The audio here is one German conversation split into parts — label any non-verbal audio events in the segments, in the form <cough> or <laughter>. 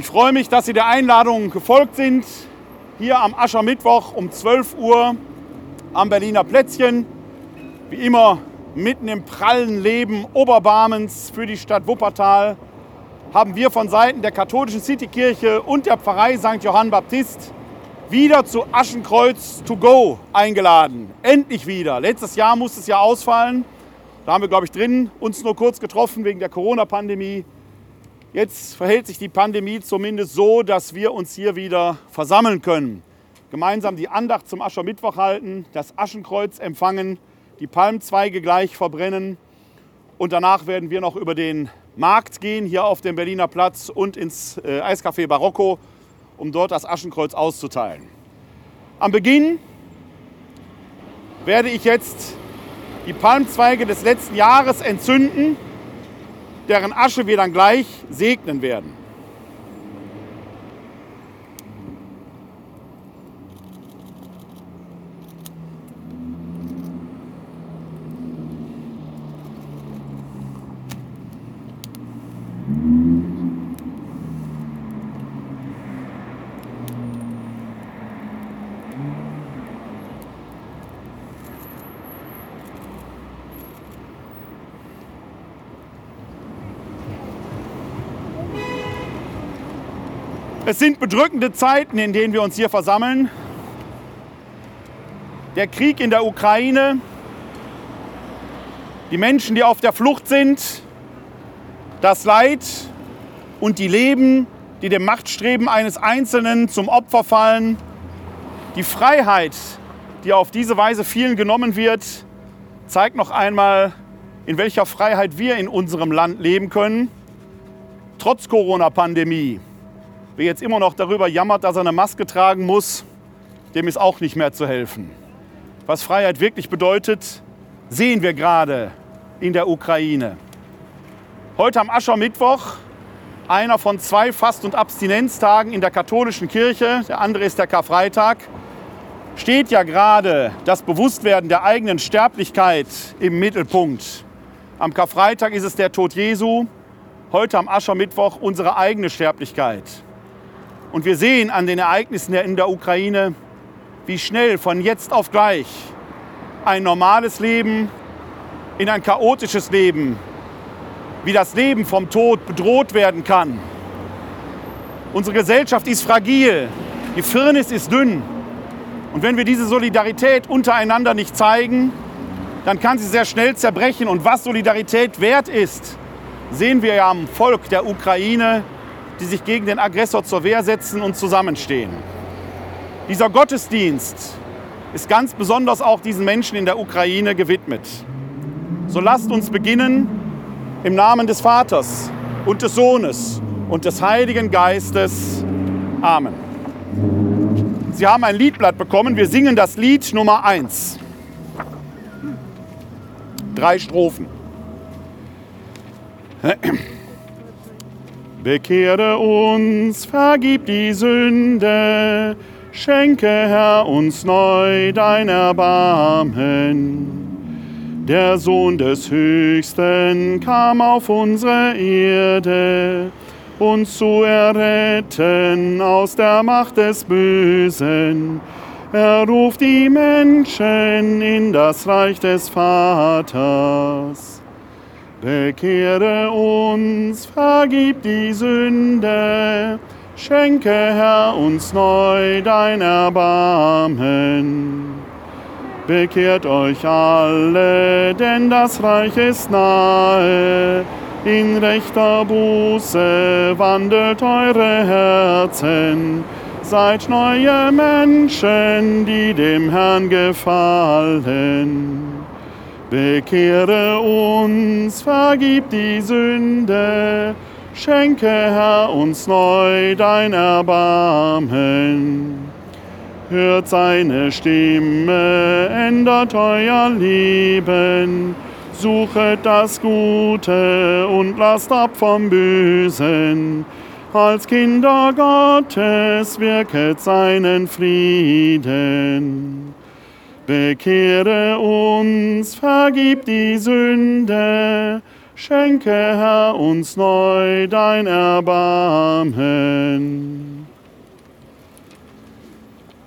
Ich freue mich, dass Sie der Einladung gefolgt sind, hier am Aschermittwoch um 12 Uhr am Berliner Plätzchen. Wie immer mitten im prallen Leben Oberbarmens für die Stadt Wuppertal haben wir von Seiten der katholischen Citykirche und der Pfarrei St. Johann Baptist wieder zu Aschenkreuz to go eingeladen. Endlich wieder. Letztes Jahr musste es ja ausfallen. Da haben wir, glaube ich, drin uns nur kurz getroffen wegen der Corona-Pandemie. Jetzt verhält sich die Pandemie zumindest so, dass wir uns hier wieder versammeln können. Gemeinsam die Andacht zum Aschermittwoch halten, das Aschenkreuz empfangen, die Palmzweige gleich verbrennen und danach werden wir noch über den Markt gehen, hier auf dem Berliner Platz und ins äh, Eiscafé Barocco, um dort das Aschenkreuz auszuteilen. Am Beginn werde ich jetzt die Palmzweige des letzten Jahres entzünden deren Asche wir dann gleich segnen werden. Es sind bedrückende Zeiten, in denen wir uns hier versammeln. Der Krieg in der Ukraine, die Menschen, die auf der Flucht sind, das Leid und die Leben, die dem Machtstreben eines Einzelnen zum Opfer fallen, die Freiheit, die auf diese Weise vielen genommen wird, zeigt noch einmal, in welcher Freiheit wir in unserem Land leben können, trotz Corona-Pandemie. Wer jetzt immer noch darüber jammert, dass er eine Maske tragen muss, dem ist auch nicht mehr zu helfen. Was Freiheit wirklich bedeutet, sehen wir gerade in der Ukraine. Heute am Aschermittwoch, einer von zwei Fast- und Abstinenztagen in der katholischen Kirche, der andere ist der Karfreitag, steht ja gerade das Bewusstwerden der eigenen Sterblichkeit im Mittelpunkt. Am Karfreitag ist es der Tod Jesu, heute am Aschermittwoch unsere eigene Sterblichkeit. Und wir sehen an den Ereignissen in der Ukraine, wie schnell von jetzt auf gleich ein normales Leben in ein chaotisches Leben, wie das Leben vom Tod bedroht werden kann. Unsere Gesellschaft ist fragil, die Firnis ist dünn. Und wenn wir diese Solidarität untereinander nicht zeigen, dann kann sie sehr schnell zerbrechen. Und was Solidarität wert ist, sehen wir ja am Volk der Ukraine, die sich gegen den Aggressor zur Wehr setzen und zusammenstehen. Dieser Gottesdienst ist ganz besonders auch diesen Menschen in der Ukraine gewidmet. So lasst uns beginnen im Namen des Vaters und des Sohnes und des Heiligen Geistes. Amen. Sie haben ein Liedblatt bekommen. Wir singen das Lied Nummer 1. Drei Strophen. <clears throat> Bekehre uns, vergib die Sünde, schenke Herr uns neu dein Erbarmen. Der Sohn des Höchsten kam auf unsere Erde, uns zu erretten aus der Macht des Bösen. Er ruft die Menschen in das Reich des Vaters. Bekehre uns, vergib die Sünde, schenke Herr uns neu dein Erbarmen. Bekehrt euch alle, denn das Reich ist nahe. In rechter Buße wandelt eure Herzen. Seid neue Menschen, die dem Herrn gefallen. Bekehre uns, vergib die Sünde, schenke Herr uns neu dein Erbarmen. Hört seine Stimme, ändert euer Leben, suchet das Gute und lasst ab vom Bösen. Als Kinder Gottes wirket seinen Frieden. Bekehre uns, vergib die Sünde, Schenke, Herr, uns neu dein Erbarmen.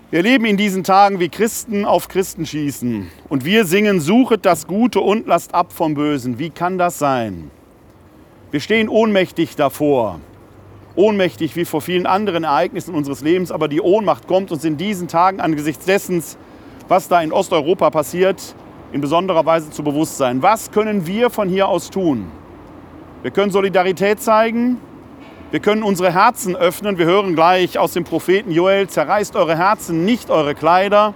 Wir erleben in diesen Tagen, wie Christen auf Christen schießen. Und wir singen, suchet das Gute und lasst ab vom Bösen. Wie kann das sein? Wir stehen ohnmächtig davor. Ohnmächtig wie vor vielen anderen Ereignissen unseres Lebens. Aber die Ohnmacht kommt uns in diesen Tagen angesichts dessen, was da in Osteuropa passiert, in besonderer Weise zu Bewusstsein. Was können wir von hier aus tun? Wir können Solidarität zeigen, wir können unsere Herzen öffnen. Wir hören gleich aus dem Propheten Joel, zerreißt eure Herzen, nicht eure Kleider.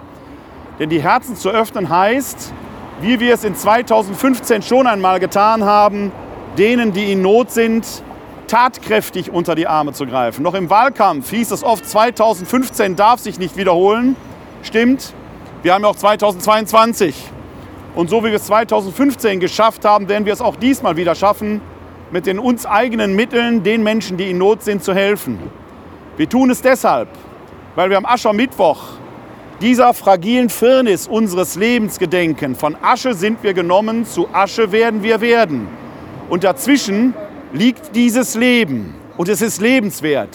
Denn die Herzen zu öffnen heißt, wie wir es in 2015 schon einmal getan haben, denen, die in Not sind, tatkräftig unter die Arme zu greifen. Noch im Wahlkampf hieß es oft, 2015 darf sich nicht wiederholen. Stimmt, wir haben ja auch 2022. Und so wie wir es 2015 geschafft haben, werden wir es auch diesmal wieder schaffen, mit den uns eigenen Mitteln den Menschen, die in Not sind, zu helfen. Wir tun es deshalb, weil wir am Aschermittwoch dieser fragilen Firnis unseres Lebens gedenken. Von Asche sind wir genommen, zu Asche werden wir werden. Und dazwischen liegt dieses Leben und es ist lebenswert.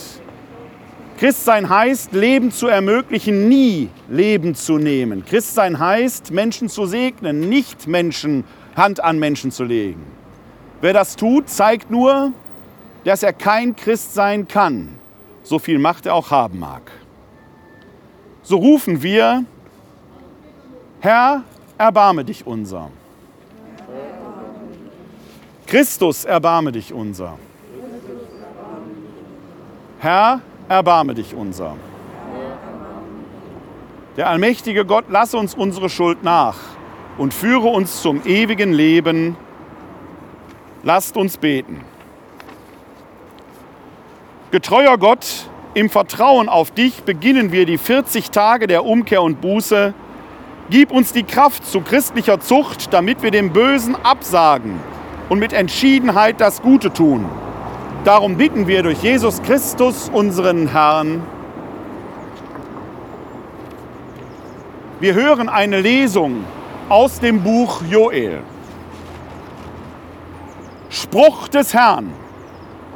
Christsein heißt, Leben zu ermöglichen, nie Leben zu nehmen. Christsein heißt, Menschen zu segnen, nicht Menschen Hand an Menschen zu legen. Wer das tut, zeigt nur, dass er kein Christ sein kann, so viel Macht er auch haben mag. So rufen wir, Herr, erbarme dich unser. Christus, erbarme dich unser. Herr, erbarme dich unser. Der allmächtige Gott, lass uns unsere Schuld nach und führe uns zum ewigen Leben. Lasst uns beten. Getreuer Gott, im Vertrauen auf dich beginnen wir die 40 Tage der Umkehr und Buße. Gib uns die Kraft zu christlicher Zucht, damit wir dem Bösen absagen und mit Entschiedenheit das Gute tun. Darum bitten wir durch Jesus Christus, unseren Herrn. Wir hören eine Lesung aus dem Buch Joel. Spruch des Herrn.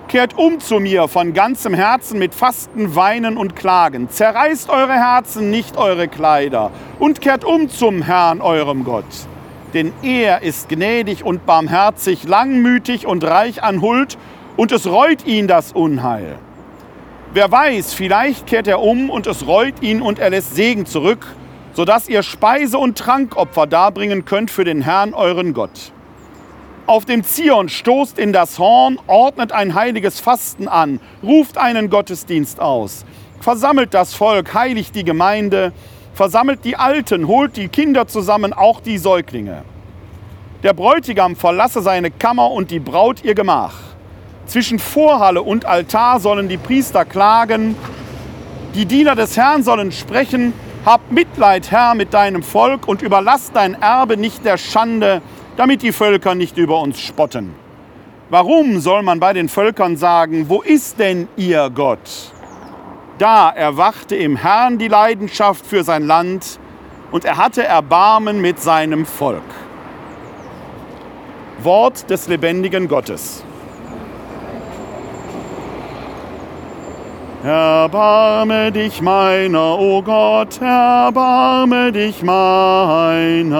Kehrt um zu mir von ganzem Herzen mit Fasten, Weinen und Klagen. Zerreißt eure Herzen, nicht eure Kleider. Und kehrt um zum Herrn, eurem Gott. Denn er ist gnädig und barmherzig, langmütig und reich an Huld und es reut ihn das Unheil. Wer weiß, vielleicht kehrt er um und es reut ihn und er lässt Segen zurück, sodass ihr Speise- und Trankopfer darbringen könnt für den Herrn euren Gott. Auf dem Zion stoßt in das Horn, ordnet ein heiliges Fasten an, ruft einen Gottesdienst aus, versammelt das Volk, heiligt die Gemeinde, versammelt die Alten, holt die Kinder zusammen, auch die Säuglinge. Der Bräutigam verlasse seine Kammer und die Braut ihr Gemach. Zwischen Vorhalle und Altar sollen die Priester klagen. Die Diener des Herrn sollen sprechen. Hab Mitleid, Herr, mit deinem Volk und überlass dein Erbe nicht der Schande, damit die Völker nicht über uns spotten. Warum soll man bei den Völkern sagen, wo ist denn ihr Gott? Da erwachte im Herrn die Leidenschaft für sein Land und er hatte Erbarmen mit seinem Volk. Wort des lebendigen Gottes. Erbarme dich meiner, o oh Gott, erbarme dich meiner.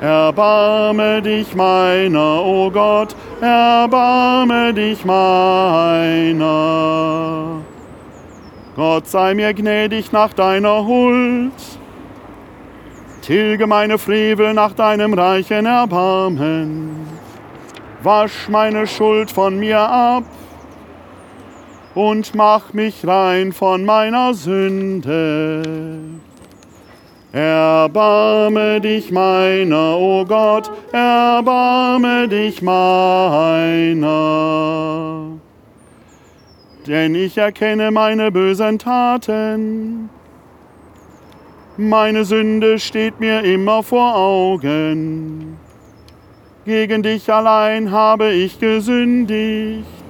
Erbarme dich meiner, o oh Gott, erbarme dich meiner. Gott sei mir gnädig nach deiner Huld. Tilge meine Frevel nach deinem reichen Erbarmen. Wasch meine Schuld von mir ab und mach mich rein von meiner Sünde. Erbarme dich meiner, o oh Gott, erbarme dich meiner. Denn ich erkenne meine bösen Taten. Meine Sünde steht mir immer vor Augen. Gegen dich allein habe ich gesündigt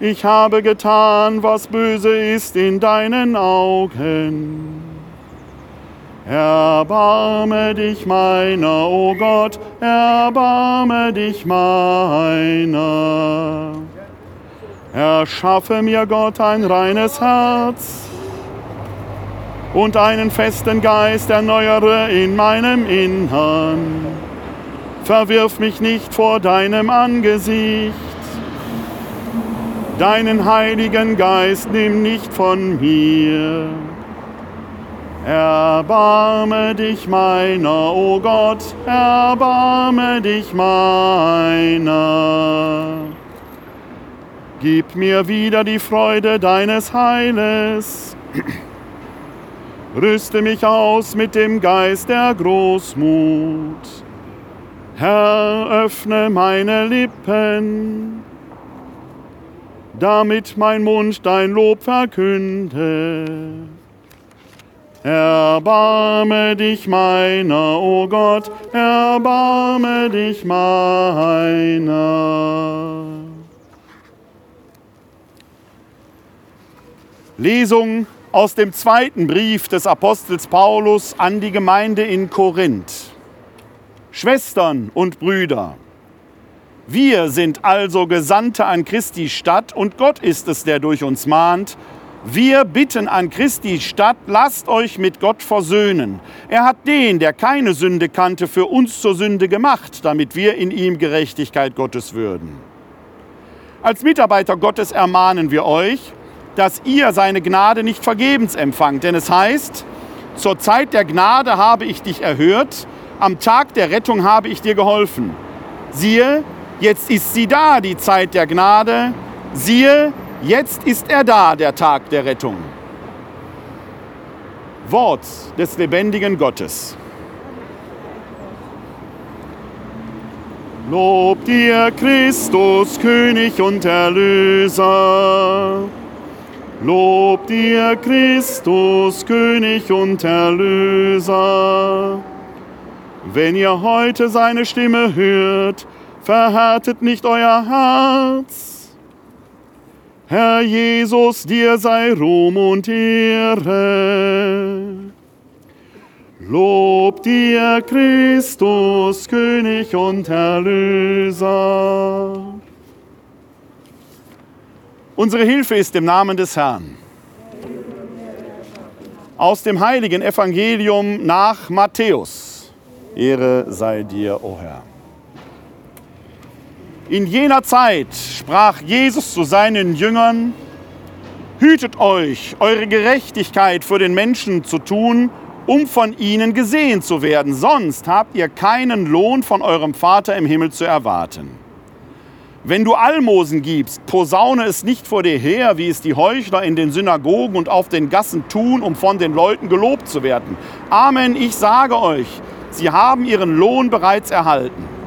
ich habe getan, was böse ist in deinen Augen. Erbarme dich meiner, o oh Gott, erbarme dich meiner. Erschaffe mir Gott ein reines Herz und einen festen Geist erneuere in meinem Innern. Verwirf mich nicht vor deinem Angesicht. Deinen heiligen Geist nimm nicht von mir. Erbarme dich meiner, o oh Gott, erbarme dich meiner. Gib mir wieder die Freude deines Heiles. <clears throat> Rüste mich aus mit dem Geist der Großmut. Herr, öffne meine Lippen, damit mein Mund dein Lob verkünde. Erbarme dich meiner, o oh Gott, erbarme dich meiner. Lesung aus dem zweiten Brief des Apostels Paulus an die Gemeinde in Korinth. Schwestern und Brüder, wir sind also Gesandte an Christi Stadt und Gott ist es, der durch uns mahnt, wir bitten an Christi Stadt, lasst euch mit Gott versöhnen. Er hat den, der keine Sünde kannte, für uns zur Sünde gemacht, damit wir in ihm Gerechtigkeit Gottes würden. Als Mitarbeiter Gottes ermahnen wir euch, dass ihr seine Gnade nicht vergebens empfangt. Denn es heißt, zur Zeit der Gnade habe ich dich erhört, am Tag der Rettung habe ich dir geholfen. Siehe, jetzt ist sie da, die Zeit der Gnade. Siehe, Jetzt ist er da, der Tag der Rettung. Wort des lebendigen Gottes. Lob dir, Christus, König und Erlöser. Lob dir, Christus, König und Erlöser. Wenn ihr heute seine Stimme hört, verhärtet nicht euer Herz Herr Jesus, dir sei Ruhm und Ehre. Lob dir, Christus, König und Erlöser. Unsere Hilfe ist im Namen des Herrn. Aus dem heiligen Evangelium nach Matthäus. Ehre sei dir, o oh Herr. In jener Zeit sprach Jesus zu seinen Jüngern, Hütet euch, eure Gerechtigkeit für den Menschen zu tun, um von ihnen gesehen zu werden, sonst habt ihr keinen Lohn von eurem Vater im Himmel zu erwarten. Wenn du Almosen gibst, posaune es nicht vor dir her, wie es die Heuchler in den Synagogen und auf den Gassen tun, um von den Leuten gelobt zu werden. Amen, ich sage euch, sie haben ihren Lohn bereits erhalten.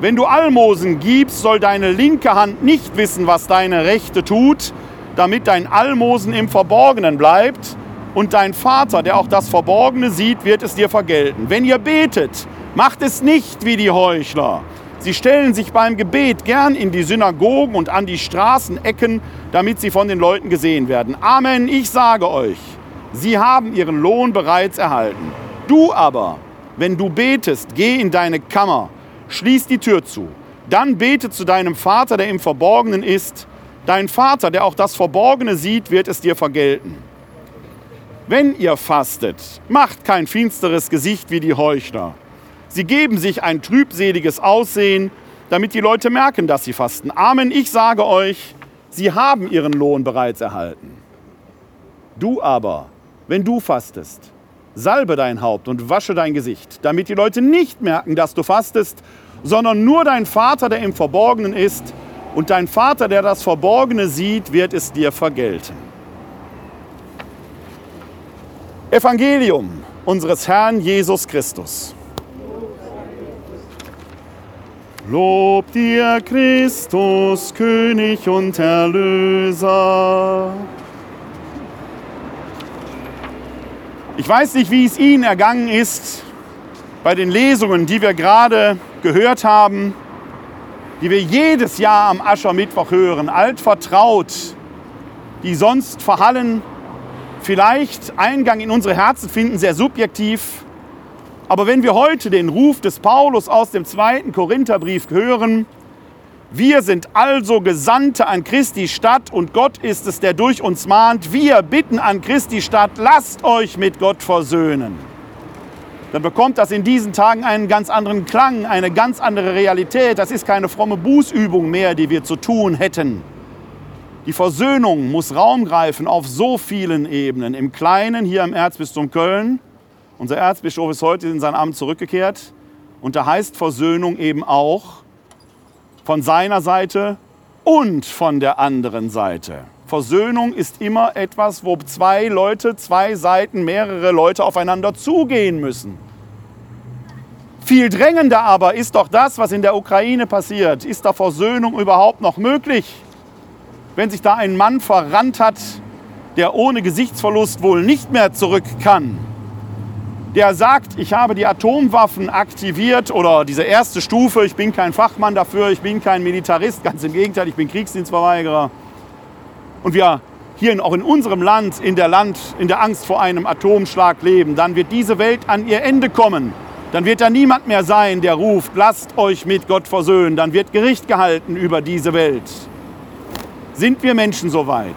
Wenn du Almosen gibst, soll deine linke Hand nicht wissen, was deine rechte tut, damit dein Almosen im Verborgenen bleibt. Und dein Vater, der auch das Verborgene sieht, wird es dir vergelten. Wenn ihr betet, macht es nicht wie die Heuchler. Sie stellen sich beim Gebet gern in die Synagogen und an die Straßenecken, damit sie von den Leuten gesehen werden. Amen, ich sage euch, sie haben ihren Lohn bereits erhalten. Du aber, wenn du betest, geh in deine Kammer schließ die Tür zu. Dann bete zu deinem Vater, der im Verborgenen ist. Dein Vater, der auch das Verborgene sieht, wird es dir vergelten. Wenn ihr fastet, macht kein finsteres Gesicht wie die Heuchler. Sie geben sich ein trübseliges Aussehen, damit die Leute merken, dass sie fasten. Amen, ich sage euch, sie haben ihren Lohn bereits erhalten. Du aber, wenn du fastest, salbe dein Haupt und wasche dein Gesicht, damit die Leute nicht merken, dass du fastest, sondern nur dein Vater, der im Verborgenen ist, und dein Vater, der das Verborgene sieht, wird es dir vergelten. Evangelium unseres Herrn Jesus Christus. Lob dir, Christus, König und Erlöser. Ich weiß nicht, wie es Ihnen ergangen ist bei den Lesungen, die wir gerade gehört haben, die wir jedes Jahr am Aschermittwoch hören, altvertraut, die sonst verhallen, vielleicht Eingang in unsere Herzen finden, sehr subjektiv. Aber wenn wir heute den Ruf des Paulus aus dem zweiten Korintherbrief hören, wir sind also Gesandte an Christi Stadt und Gott ist es, der durch uns mahnt. Wir bitten an Christi Stadt, lasst euch mit Gott versöhnen. Dann bekommt das in diesen Tagen einen ganz anderen Klang, eine ganz andere Realität. Das ist keine fromme Bußübung mehr, die wir zu tun hätten. Die Versöhnung muss Raum greifen auf so vielen Ebenen. Im Kleinen hier im Erzbistum Köln. Unser Erzbischof ist heute in sein Amt zurückgekehrt. Und da heißt Versöhnung eben auch von seiner Seite und von der anderen Seite. Versöhnung ist immer etwas, wo zwei Leute, zwei Seiten, mehrere Leute aufeinander zugehen müssen. Viel drängender aber ist doch das, was in der Ukraine passiert. Ist da Versöhnung überhaupt noch möglich? wenn sich da ein Mann verrannt hat, der ohne Gesichtsverlust wohl nicht mehr zurück kann, der sagt, ich habe die Atomwaffen aktiviert oder diese erste Stufe, ich bin kein Fachmann dafür, ich bin kein Militarist, ganz im Gegenteil, ich bin Kriegsdienstverweigerer. Und wir hier auch in unserem Land, in der Land, in der Angst vor einem Atomschlag leben, dann wird diese Welt an ihr Ende kommen. Dann wird da niemand mehr sein, der ruft, lasst euch mit Gott versöhnen. Dann wird Gericht gehalten über diese Welt. Sind wir Menschen so weit?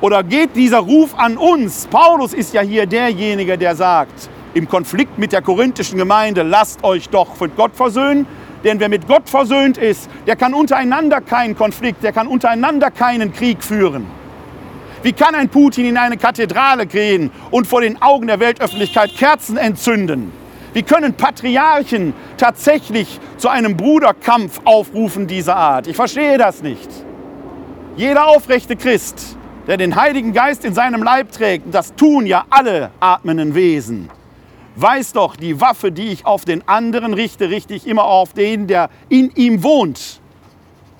Oder geht dieser Ruf an uns? Paulus ist ja hier derjenige, der sagt, im Konflikt mit der korinthischen Gemeinde, lasst euch doch mit Gott versöhnen. Denn wer mit Gott versöhnt ist, der kann untereinander keinen Konflikt, der kann untereinander keinen Krieg führen. Wie kann ein Putin in eine Kathedrale gehen und vor den Augen der Weltöffentlichkeit Kerzen entzünden? Wie können Patriarchen tatsächlich zu einem Bruderkampf aufrufen dieser Art? Ich verstehe das nicht. Jeder aufrechte Christ, der den Heiligen Geist in seinem Leib trägt, das tun ja alle atmenden Wesen, weiß doch, die Waffe, die ich auf den anderen richte, richte ich immer auf den, der in ihm wohnt.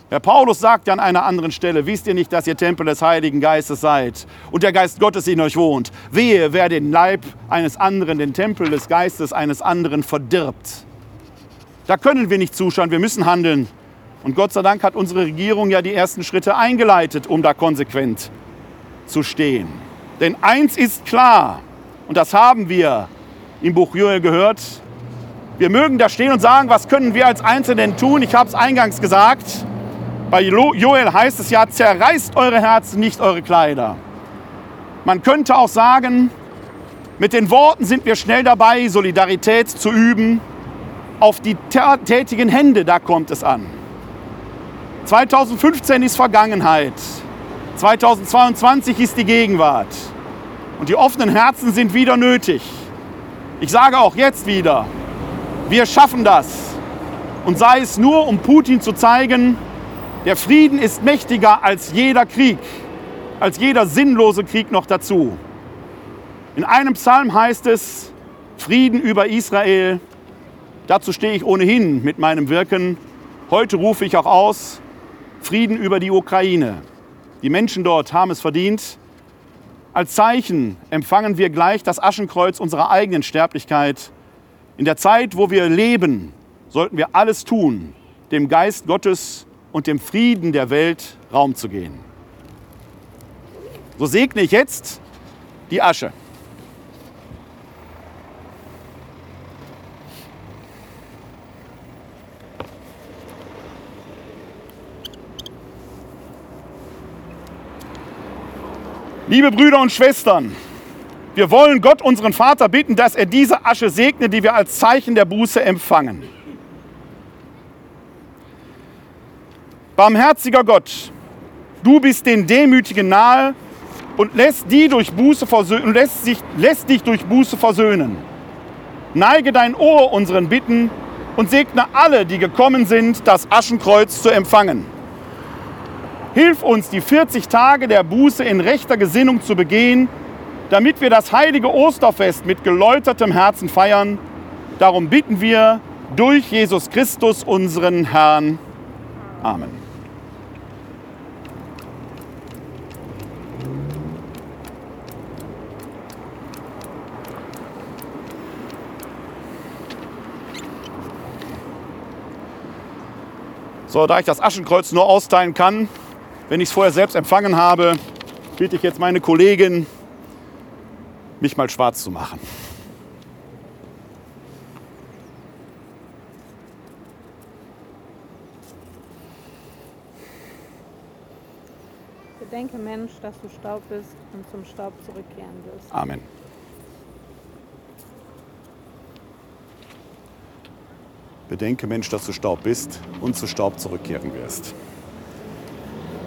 Herr Paulus sagt ja an einer anderen Stelle, wisst ihr nicht, dass ihr Tempel des Heiligen Geistes seid und der Geist Gottes in euch wohnt? Wehe, wer den Leib eines anderen, den Tempel des Geistes eines anderen verdirbt. Da können wir nicht zuschauen, wir müssen handeln. Und Gott sei Dank hat unsere Regierung ja die ersten Schritte eingeleitet, um da konsequent zu stehen. Denn eins ist klar, und das haben wir im Buch Joel gehört, wir mögen da stehen und sagen, was können wir als Einzelnen tun? Ich habe es eingangs gesagt, bei Joel heißt es ja, zerreißt eure Herzen, nicht eure Kleider. Man könnte auch sagen, mit den Worten sind wir schnell dabei, Solidarität zu üben. Auf die tätigen Hände, da kommt es an. 2015 ist Vergangenheit. 2022 ist die Gegenwart. Und die offenen Herzen sind wieder nötig. Ich sage auch jetzt wieder, wir schaffen das. Und sei es nur, um Putin zu zeigen, der Frieden ist mächtiger als jeder Krieg, als jeder sinnlose Krieg noch dazu. In einem Psalm heißt es, Frieden über Israel. Dazu stehe ich ohnehin mit meinem Wirken. Heute rufe ich auch aus, Frieden über die Ukraine. Die Menschen dort haben es verdient. Als Zeichen empfangen wir gleich das Aschenkreuz unserer eigenen Sterblichkeit. In der Zeit, wo wir leben, sollten wir alles tun, dem Geist Gottes und dem Frieden der Welt Raum zu gehen. So segne ich jetzt die Asche. Liebe Brüder und Schwestern, wir wollen Gott, unseren Vater, bitten, dass er diese Asche segne, die wir als Zeichen der Buße empfangen. Barmherziger Gott, du bist den Demütigen nahe und lässt, die durch Buße versöhnen, lässt, sich, lässt dich durch Buße versöhnen. Neige dein Ohr unseren Bitten und segne alle, die gekommen sind, das Aschenkreuz zu empfangen. Hilf uns, die 40 Tage der Buße in rechter Gesinnung zu begehen, damit wir das heilige Osterfest mit geläutertem Herzen feiern. Darum bitten wir durch Jesus Christus, unseren Herrn. Amen. So, da ich das Aschenkreuz nur austeilen kann, wenn ich es vorher selbst empfangen habe, bitte ich jetzt meine Kollegin mich mal schwarz zu machen. Bedenke, Mensch, dass du Staub bist und zum Staub zurückkehren wirst. Amen. Bedenke, Mensch, dass du Staub bist und zu Staub zurückkehren wirst.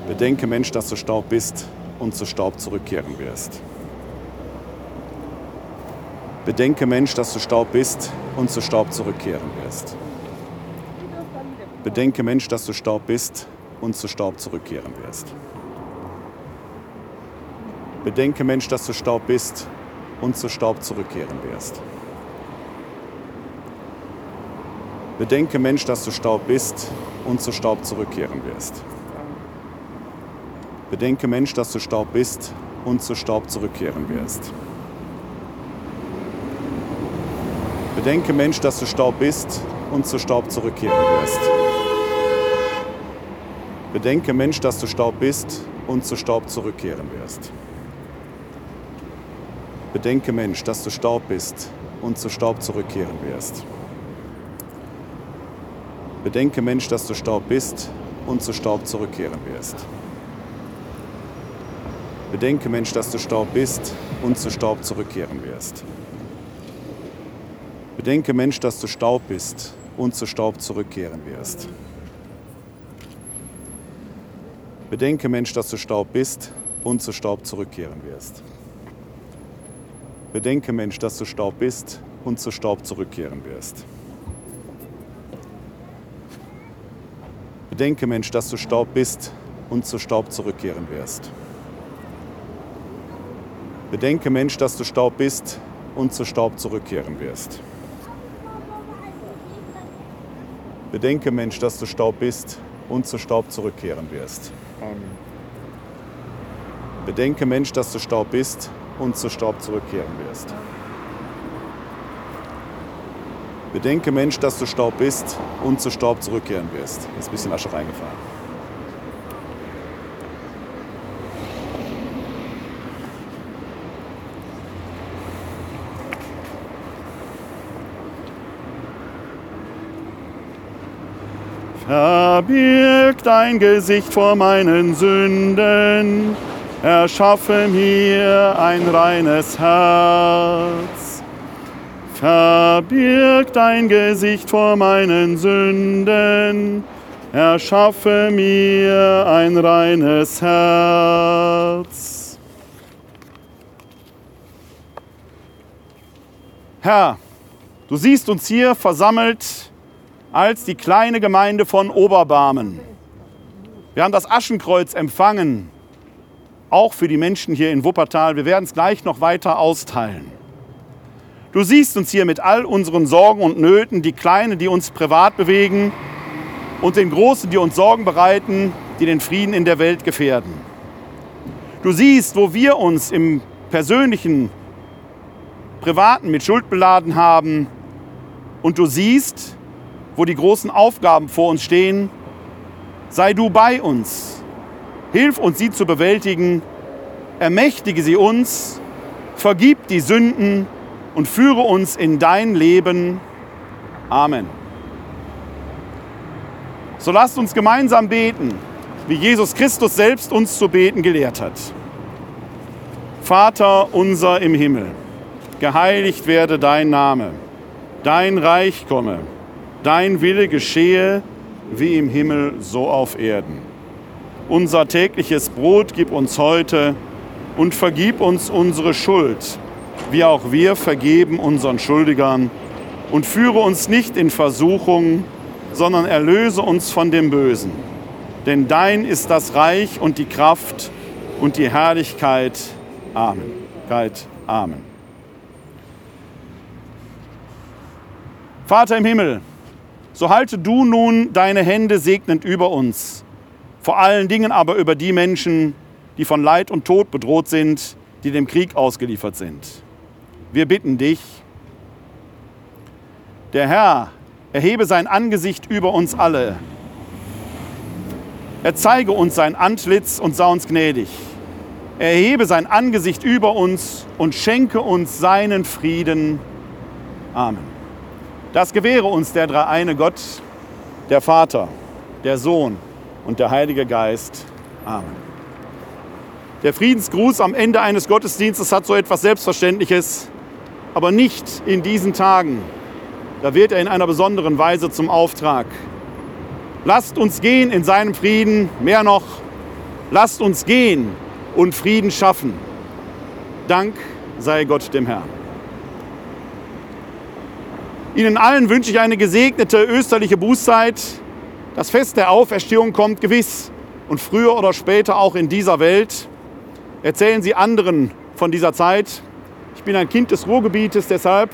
Bedenke, Mensch, dass du Staub bist und zu Staub zurückkehren wirst. Bedenke, Mensch, dass du Staub bist und zu Staub zurückkehren wirst. Bedenke, Mensch, dass du Staub bist und zu Staub zurückkehren wirst. Bedenke, Mensch, dass du Staub bist und zu Staub zurückkehren wirst. Bedenke, Mensch, dass du Staub bist und zu Staub zurückkehren wirst. Bedenke, Mensch, dass du Staub bist und zu Staub zurückkehren wirst. Bedenke, Mensch, dass du Staub bist und zu Staub zurückkehren wirst. Bedenke, Mensch, dass du Staub bist und zu Staub zurückkehren wirst. Bedenke, Mensch, dass du Staub bist und zu Staub zurückkehren wirst. Bedenke, Mensch, dass du Staub bist und zu Staub zurückkehren wirst. Bedenke, Mensch, dass du Staub bist und zu Staub zurückkehren wirst. Bedenke, Mensch, dass du Staub bist und zu Staub zurückkehren wirst. Bedenke, Mensch, dass du Staub bist und zu Staub zurückkehren wirst. Bedenke, Mensch, dass du Staub bist und zu Staub zurückkehren wirst. Bedenke, Mensch, dass du Staub bist und zu Staub zurückkehren wirst. Bedenke, Mensch, dass du Staub bist und zu Staub zurückkehren wirst. Bedenke, Mensch, dass du Staub bist und zu Staub zurückkehren wirst. Amen. Bedenke, Mensch, dass du Staub bist und zu Staub zurückkehren wirst. Bedenke, Mensch, dass du Staub bist und zu Staub zurückkehren wirst. Ist ein bisschen Asche reingefallen. Verbirg dein Gesicht vor meinen Sünden, erschaffe mir ein reines Herz. Verbirg dein Gesicht vor meinen Sünden, erschaffe mir ein reines Herz. Herr, du siehst uns hier versammelt als die kleine Gemeinde von Oberbarmen. Wir haben das Aschenkreuz empfangen, auch für die Menschen hier in Wuppertal. Wir werden es gleich noch weiter austeilen. Du siehst uns hier mit all unseren Sorgen und Nöten, die kleinen, die uns privat bewegen und den großen, die uns Sorgen bereiten, die den Frieden in der Welt gefährden. Du siehst, wo wir uns im persönlichen, privaten mit Schuld beladen haben. Und du siehst, wo die großen Aufgaben vor uns stehen. Sei du bei uns. Hilf uns, sie zu bewältigen. Ermächtige sie uns. Vergib die Sünden und führe uns in dein Leben. Amen. So lasst uns gemeinsam beten, wie Jesus Christus selbst uns zu beten gelehrt hat. Vater unser im Himmel, geheiligt werde dein Name, dein Reich komme Dein Wille geschehe wie im Himmel so auf Erden. Unser tägliches Brot gib uns heute und vergib uns unsere Schuld, wie auch wir vergeben unseren Schuldigern. Und führe uns nicht in Versuchung, sondern erlöse uns von dem Bösen. Denn dein ist das Reich und die Kraft und die Herrlichkeit. Amen. Amen. Vater im Himmel, so halte du nun deine Hände segnend über uns, vor allen Dingen aber über die Menschen, die von Leid und Tod bedroht sind, die dem Krieg ausgeliefert sind. Wir bitten dich, der Herr erhebe sein Angesicht über uns alle. Er zeige uns sein Antlitz und sei uns gnädig. erhebe sein Angesicht über uns und schenke uns seinen Frieden. Amen. Das gewähre uns der dreieine Gott, der Vater, der Sohn und der Heilige Geist. Amen. Der Friedensgruß am Ende eines Gottesdienstes hat so etwas Selbstverständliches, aber nicht in diesen Tagen. Da wird er in einer besonderen Weise zum Auftrag. Lasst uns gehen in seinem Frieden, mehr noch, lasst uns gehen und Frieden schaffen. Dank sei Gott dem Herrn. Ihnen allen wünsche ich eine gesegnete österliche Bußzeit. Das Fest der Auferstehung kommt gewiss und früher oder später auch in dieser Welt. Erzählen Sie anderen von dieser Zeit. Ich bin ein Kind des Ruhrgebietes, deshalb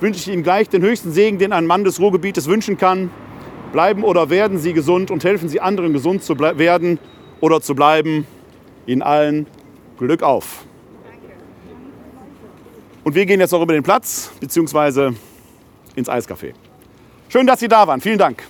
wünsche ich Ihnen gleich den höchsten Segen, den ein Mann des Ruhrgebietes wünschen kann. Bleiben oder werden Sie gesund und helfen Sie anderen, gesund zu werden oder zu bleiben. Ihnen allen Glück auf. Und wir gehen jetzt noch über den Platz bzw. ins Eiscafé. Schön, dass Sie da waren. Vielen Dank.